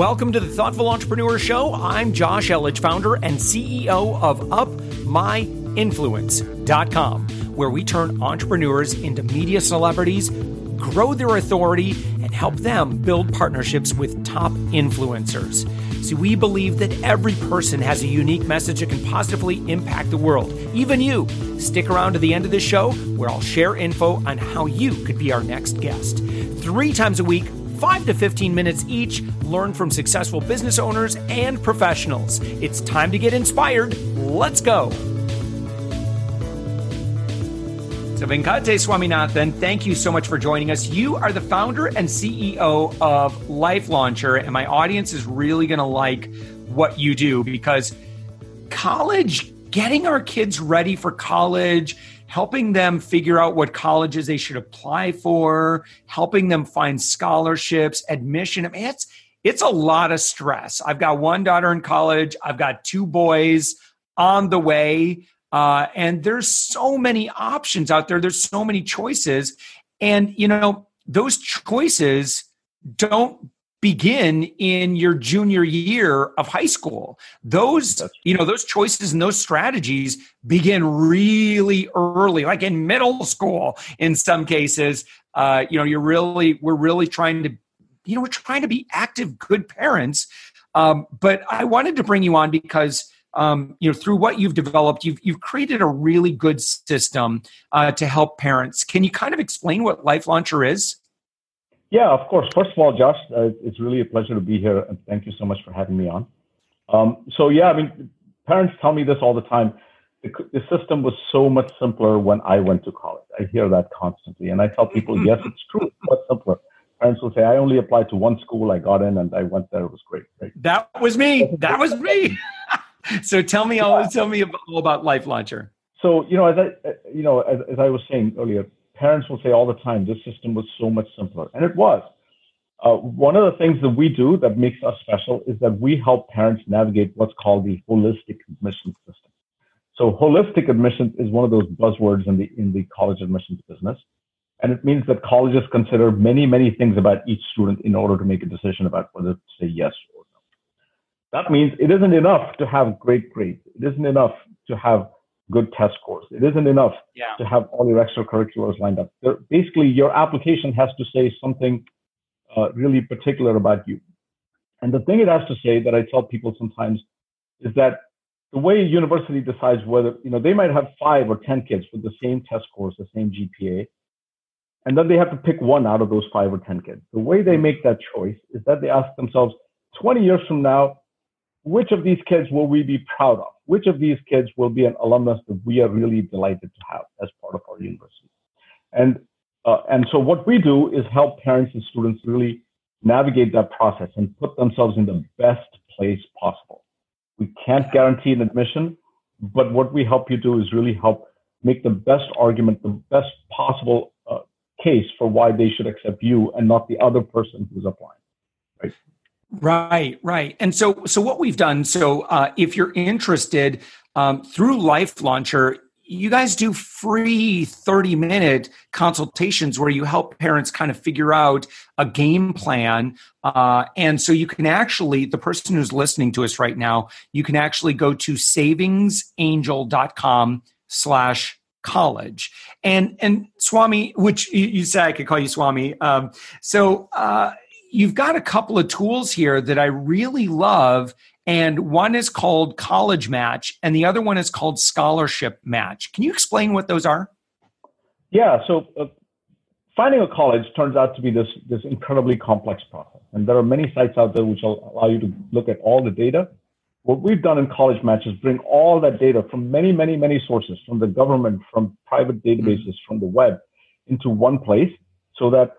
Welcome to the Thoughtful Entrepreneur Show. I'm Josh Elledge, founder and CEO of UpMyInfluence.com, where we turn entrepreneurs into media celebrities, grow their authority, and help them build partnerships with top influencers. See, we believe that every person has a unique message that can positively impact the world, even you. Stick around to the end of the show where I'll share info on how you could be our next guest. Three times a week, 5 to 15 minutes each, learn from successful business owners and professionals. It's time to get inspired. Let's go. So, Venkates Swaminathan, thank you so much for joining us. You are the founder and CEO of LifeLaunchr, and my audience is really going to like what you do because college, getting our kids ready for college, helping them figure out what colleges they should apply for, helping them find scholarships, admission. I mean, it's it's a lot of stress. I've got one daughter in college. I've got two boys on the way. Uh, and there's so many options out there. There's so many choices. And, you know, those choices don't begin in your junior year of high school. Those you know those choices and those strategies begin really early like in middle school in some cases. Uh, you know you're really we're really trying to you know we're trying to be active good parents. Um, but i wanted to bring you on because um, you know through what you've developed you've, you've created a really good system uh, to help parents. Can you kind of explain what LifeLaunchr is yeah, of course. First of all, Josh, uh, it's really a pleasure to be here, and thank you so much for having me on. Um, so yeah, I mean, parents tell me this all the time. The, the, system was so much simpler when I went to college. I hear that constantly, and I tell people, yes, it's true. It's much simpler. Parents will say, I only applied to one school. I got in, and I went there. It was great. Right? That was me. That was me. so tell me all. Tell me all about LifeLaunchr. So you know, as I you know, as, as I was saying earlier, parents will say all the time, this system was so much simpler. And it was. Uh, one of the things that we do that makes us special is that we help parents navigate what's called the holistic admissions system. So holistic admissions is one of those buzzwords in the in the college admissions business. And it means that colleges consider many, many things about each student in order to make a decision about whether to say yes or no. That means it isn't enough to have great grades. It isn't enough to have good test scores. It isn't enough yeah. to have all your extracurriculars lined up. There, basically, your application has to say something uh, really particular about you. And the thing it has to say that I tell people sometimes is that the way a university decides whether, you know, they might have five or 10 kids with the same test scores, the same GPA, and then they have to pick one out of those five or 10 kids. The way they make that choice is that they ask themselves, 20 years from now, which of these kids will we be proud of? Which of these kids will be an alumnus that we are really delighted to have as part of our university? And uh, and so what we do is help parents and students really navigate that process and put themselves in the best place possible. We can't guarantee an admission, but what we help you do is really help make the best argument, the best possible uh, case for why they should accept you and not the other person who's applying. Right. Right, right. And so, so what we've done. So, uh, if you're interested um, through LifeLaunchr, you guys do free 30 minute consultations where you help parents kind of figure out a game plan. Uh, and so you can actually, the person who's listening to us right now, you can actually go to savingsangel.com slash college and and swami which you, you said i could call you swami um, so uh, you've got a couple of tools here that I really love. And one is called College Match, and the other one is called Scholarship Match. Can you explain what those are? Yeah. So, uh, finding a college turns out to be this, this incredibly complex process. And there are many sites out there which will allow you to look at all the data. What we've done in College Match is bring all that data from many, many, many sources, from the government, from private databases, from the web, into one place so that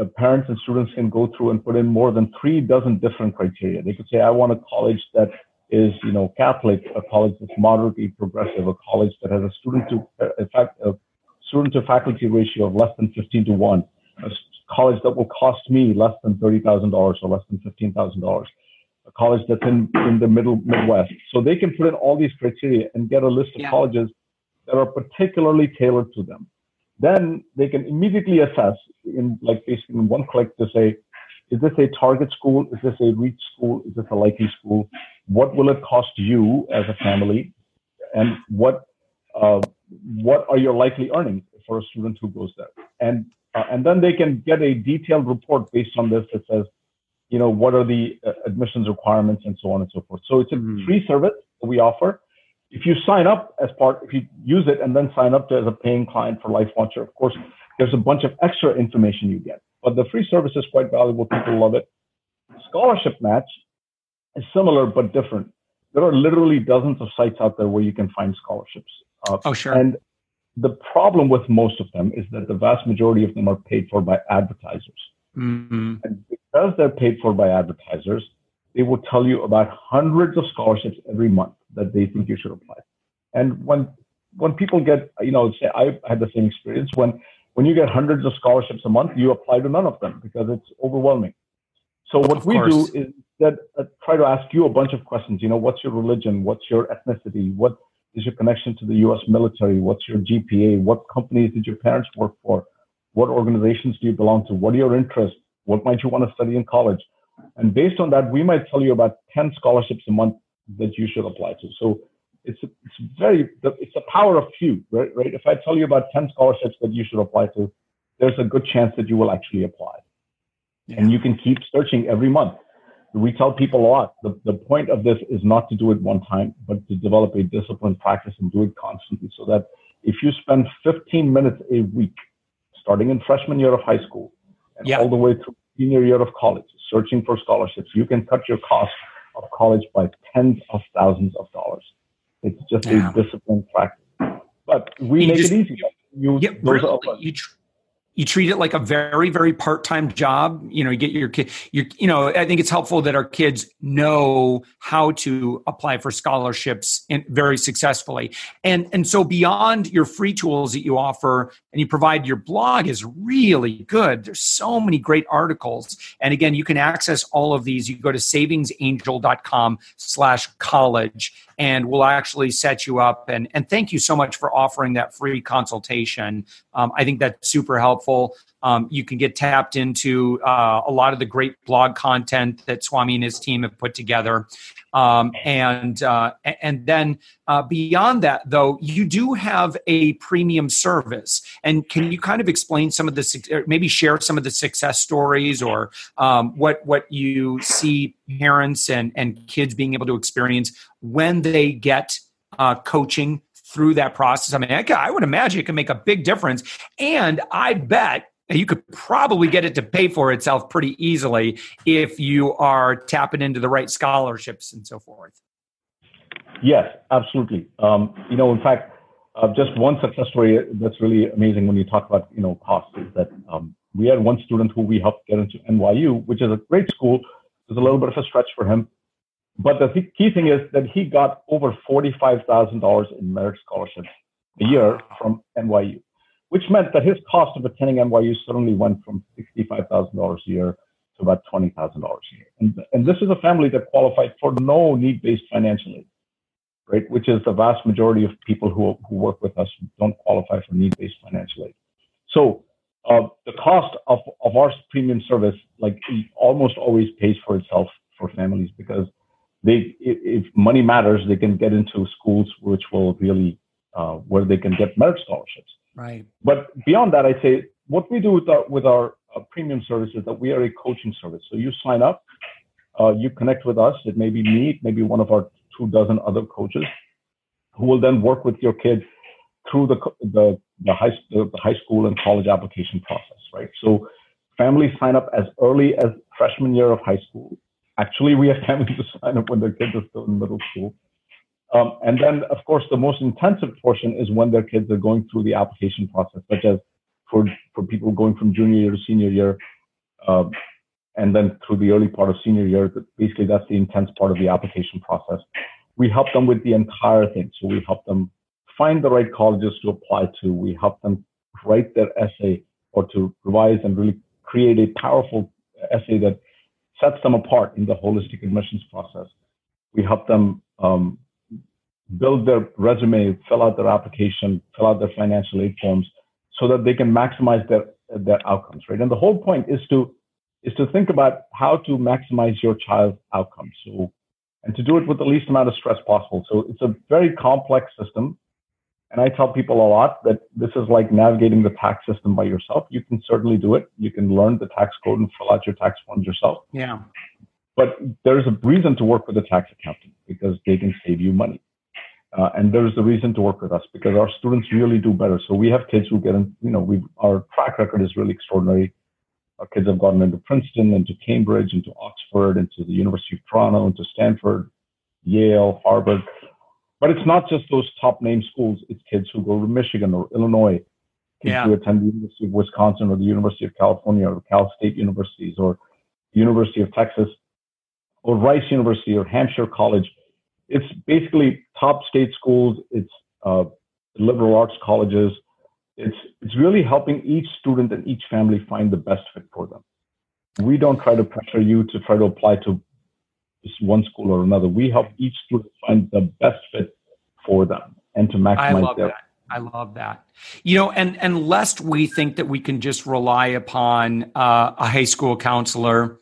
uh, parents and students can go through and put in more than three dozen different criteria. They could say, I want a college that is, you know, Catholic, a college that's moderately progressive, a college that has a student to, uh, in fact, a student to faculty ratio of less than 15 to 1, a college that will cost me less than $30,000 or less than $15,000, a college that's in, in the middle Midwest. So they can put in all these criteria and get a list of yeah. colleges that are particularly tailored to them then they can immediately assess in like basically in one click to say, is this a target school? Is this a reach school? Is this a likely school? What will it cost you as a family? And what uh, what are your likely earnings for a student who goes there? And uh, and then they can get a detailed report based on this that says, you know, what are the uh, admissions requirements and so on and so forth. So it's a mm-hmm. free service that we offer. If you sign up as part, if you use it and then sign up to, as a paying client for LifeLaunchr, of course, there's a bunch of extra information you get. But the free service is quite valuable. People love it. Scholarship Match is similar but different. There are literally dozens of sites out there where you can find scholarships. Uh, oh, sure. And the problem with most of them is that the vast majority of them are paid for by advertisers. Mm-hmm. And because they're paid for by advertisers, they will tell you about hundreds of scholarships every month that they think you should apply. And when when people get, you know, say I had the same experience when when you get hundreds of scholarships a month, you apply to none of them because it's overwhelming. So what we do is that uh, try to ask you a bunch of questions. You know, what's your religion? What's your ethnicity? What is your connection to the U.S. military? What's your GPA? What companies did your parents work for? What organizations do you belong to? What are your interests? What might you want to study in college? And based on that, we might tell you about 10 scholarships a month that you should apply to. So it's it's very it's the power of few, right? Right. If I tell you about 10 scholarships that you should apply to, there's a good chance that you will actually apply. Yeah. And you can keep searching every month. We tell people a lot. The, the point of this is not to do it one time, but to develop a disciplined practice and do it constantly so that if you spend 15 minutes a week, starting in freshman year of high school and yeah. all the way through senior year of college, searching for scholarships, you can cut your cost of college by tens of thousands of dollars. It's just yeah. a disciplined practice. But we you make just, it easy. You, yeah, you, tr- you treat it like a very very part-time job. You know you get your kid you you know i think it's helpful that our kids know how to apply for scholarships in, very successfully. And and so beyond your free tools that you offer and you provide your blog is really good. There's so many great articles. And again you can access all of these. You go to savingsangel.com slash college and we'll actually set you up. And and thank you so much for offering that free consultation. Um, i think that's super helpful helpful. Um, you can get tapped into uh, a lot of the great blog content that Swami and his team have put together. Um, and uh, and then uh, beyond that, though, you do have a premium service. And can you kind of explain some of the maybe share some of the success stories or um, what what you see parents and and kids being able to experience when they get uh, coaching through that process. I mean, I, I would imagine it can make a big difference. And I bet you could probably get it to pay for itself pretty easily if you are tapping into the right scholarships and so forth. Yes, absolutely. Um, you know, in fact, uh, just one success story that's really amazing when you talk about you know costs is that um, we had one student who we helped get into NYU, which is a great school. It was a little bit of a stretch for him, but the key thing is that he got over $45,000 in merit scholarships a year from NYU, which meant that his cost of attending NYU suddenly went from $65,000 a year to about $20,000 a year. And, and this is a family that qualified for no need-based financial aid, right? Which is the vast majority of people who, who work with us don't qualify for need-based financial aid. So uh, the cost of, of our premium service, like almost always pays for itself for families because they if money matters, they can get into schools which will really uh, where they can get merit scholarships. Right. But beyond that, I say what we do with our with our uh, premium service is that we are a coaching service. So you sign up, uh, you connect with us. It may be me, maybe one of our two dozen other coaches, who will then work with your kid through the the the high the high school and college application process. Right. So families sign up as early as freshman year of high school Actually, we have families to sign up when their kids are still in middle school. Um, and then, of course, the most intensive portion is when their kids are going through the application process, such as for, for people going from junior year to senior year, uh, and then through the early part of senior year. Basically, that's the intense part of the application process. We help them with the entire thing. So we help them find the right colleges to apply to. We help them write their essay or to revise and really create a powerful essay that sets them apart in the holistic admissions process. We help them um, build their resume, fill out their application, fill out their financial aid forms so that they can maximize their, their outcomes, right? And the whole point is to is to think about how to maximize your child's outcomes. So, and to do it with the least amount of stress possible. So it's a very complex system. And I tell people a lot that this is like navigating the tax system by yourself. You can certainly do it. You can learn the tax code and fill out your tax forms yourself. Yeah. But there's a reason to work with a tax accountant because they can save you money. Uh, and there's a reason to work with us because our students really do better. So we have kids who get in, you know, we our track record is really extraordinary. Our kids have gotten into Princeton, into Cambridge, into Oxford, into the University of Toronto, into Stanford, Yale, Harvard. But it's not just those top name schools. It's kids who go to Michigan or Illinois, kids yeah. who attend the University of Wisconsin or the University of California or Cal State universities or the University of Texas or Rice University or Hampshire College. It's basically top state schools. It's uh, liberal arts colleges. It's it's really helping each student and each family find the best fit for them. We don't try to pressure you to try to apply to one school or another. We help each student find the best fit for them and to maximize I their. That. I love that. You know, and and lest we think that we can just rely upon uh, a high school counselor,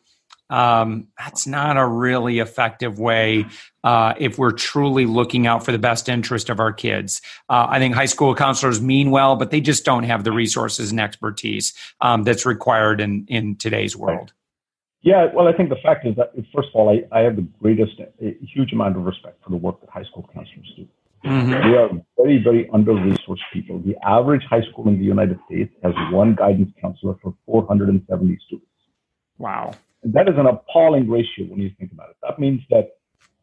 um, that's not a really effective way uh, if we're truly looking out for the best interest of our kids. Uh, I think high school counselors mean well, but they just don't have the resources and expertise um, that's required in in today's world. Yeah, well, I think the fact is that, first of all, I, I have the greatest, huge amount of respect for the work that high school counselors do. Mm-hmm. We are very, very under resourced people. The average high school in the United States has one guidance counselor for 470 students. Wow. And that is an appalling ratio when you think about it. That means that,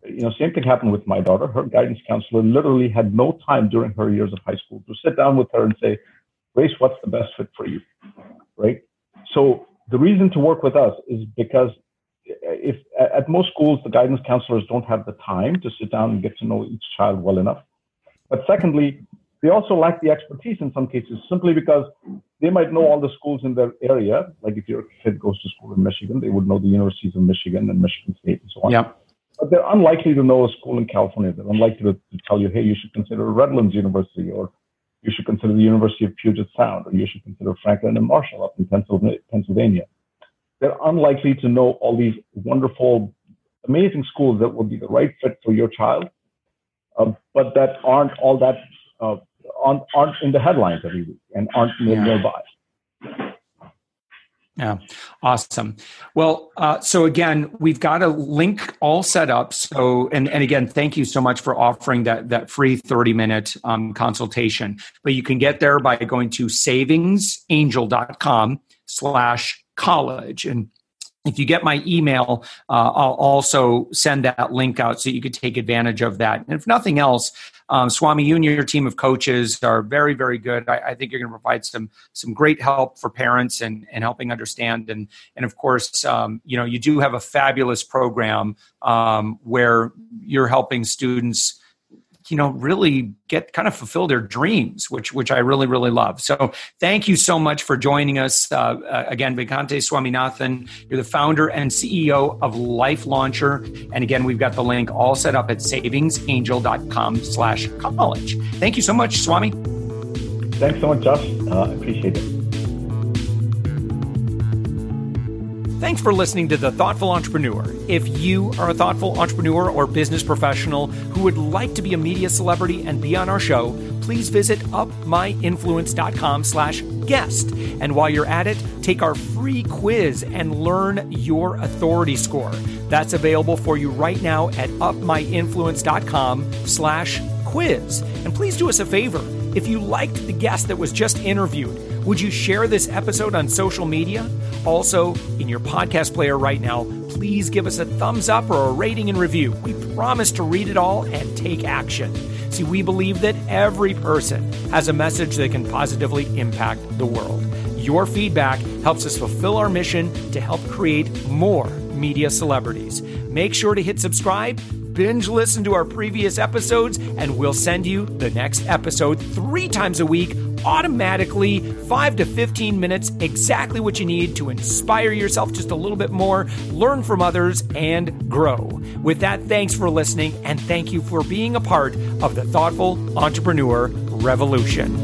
you know, same thing happened with my daughter. Her guidance counselor literally had no time during her years of high school to sit down with her and say, Grace, what's the best fit for you? Right? So the reason to work with us is because if at most schools the guidance counselors don't have the time to sit down and get to know each child well enough. But secondly they also lack the expertise in some cases simply because they might know all the schools in their area. Like if your kid goes to school in michigan they would know the universities of michigan and michigan state and so on. Yep. but they're unlikely to know a school in california. They're unlikely to, to tell you hey you should consider redlands university or you should consider the University of Puget Sound, or you should consider Franklin and Marshall up in Pennsylvania. They're unlikely to know all these wonderful, amazing schools that will be the right fit for your child, uh, but that aren't all that uh, aren't, aren't in the headlines every week and aren't yeah. nearby. Yeah, awesome. Well, uh, so again, we've got a link all set up. So, and, and again, thank you so much for offering that that free thirty minute um, consultation. But you can get there by going to savingsangel.com slash college and if you get my email, uh, I'll also send that link out so you could take advantage of that. And if nothing else, um, Swami, you and your team of coaches are very, very good. I, I think you're going to provide some some great help for parents and, and helping understand. And and of course, um, you know, you do have a fabulous program um, where you're helping students you know really get kind of fulfill their dreams which which i really really love. So thank you so much for joining us uh, uh, again Venkates Swaminathan. You're the founder and ceo of LifeLaunchr. And again we've got the link all set up at savingsangel.com slash college. Thank you so much swami. Thanks so much josh. Uh, i appreciate it Thanks for listening to The Thoughtful Entrepreneur. If you are a thoughtful entrepreneur or business professional who would like to be a media celebrity and be on our show, please visit upmyinfluence.com slash guest. And while you're at it, take our free quiz and learn your authority score. That's available for you right now at upmyinfluence.com slash quiz. And please do us a favor. If you liked the guest that was just interviewed, would you share this episode on social media? Also, in your podcast player right now, please give us a thumbs up or a rating and review. We promise to read it all and take action. See, we believe that every person has a message that can positively impact the world. Your feedback helps us fulfill our mission to help create more media celebrities. Make sure to hit subscribe binge listen to our previous episodes, and we'll send you the next episode three times a week automatically 5 to 15 minutes, exactly what you need to inspire yourself just a little bit more, learn from others, and grow. With that, thanks for listening, and thank you for being a part of the Thoughtful Entrepreneur Revolution.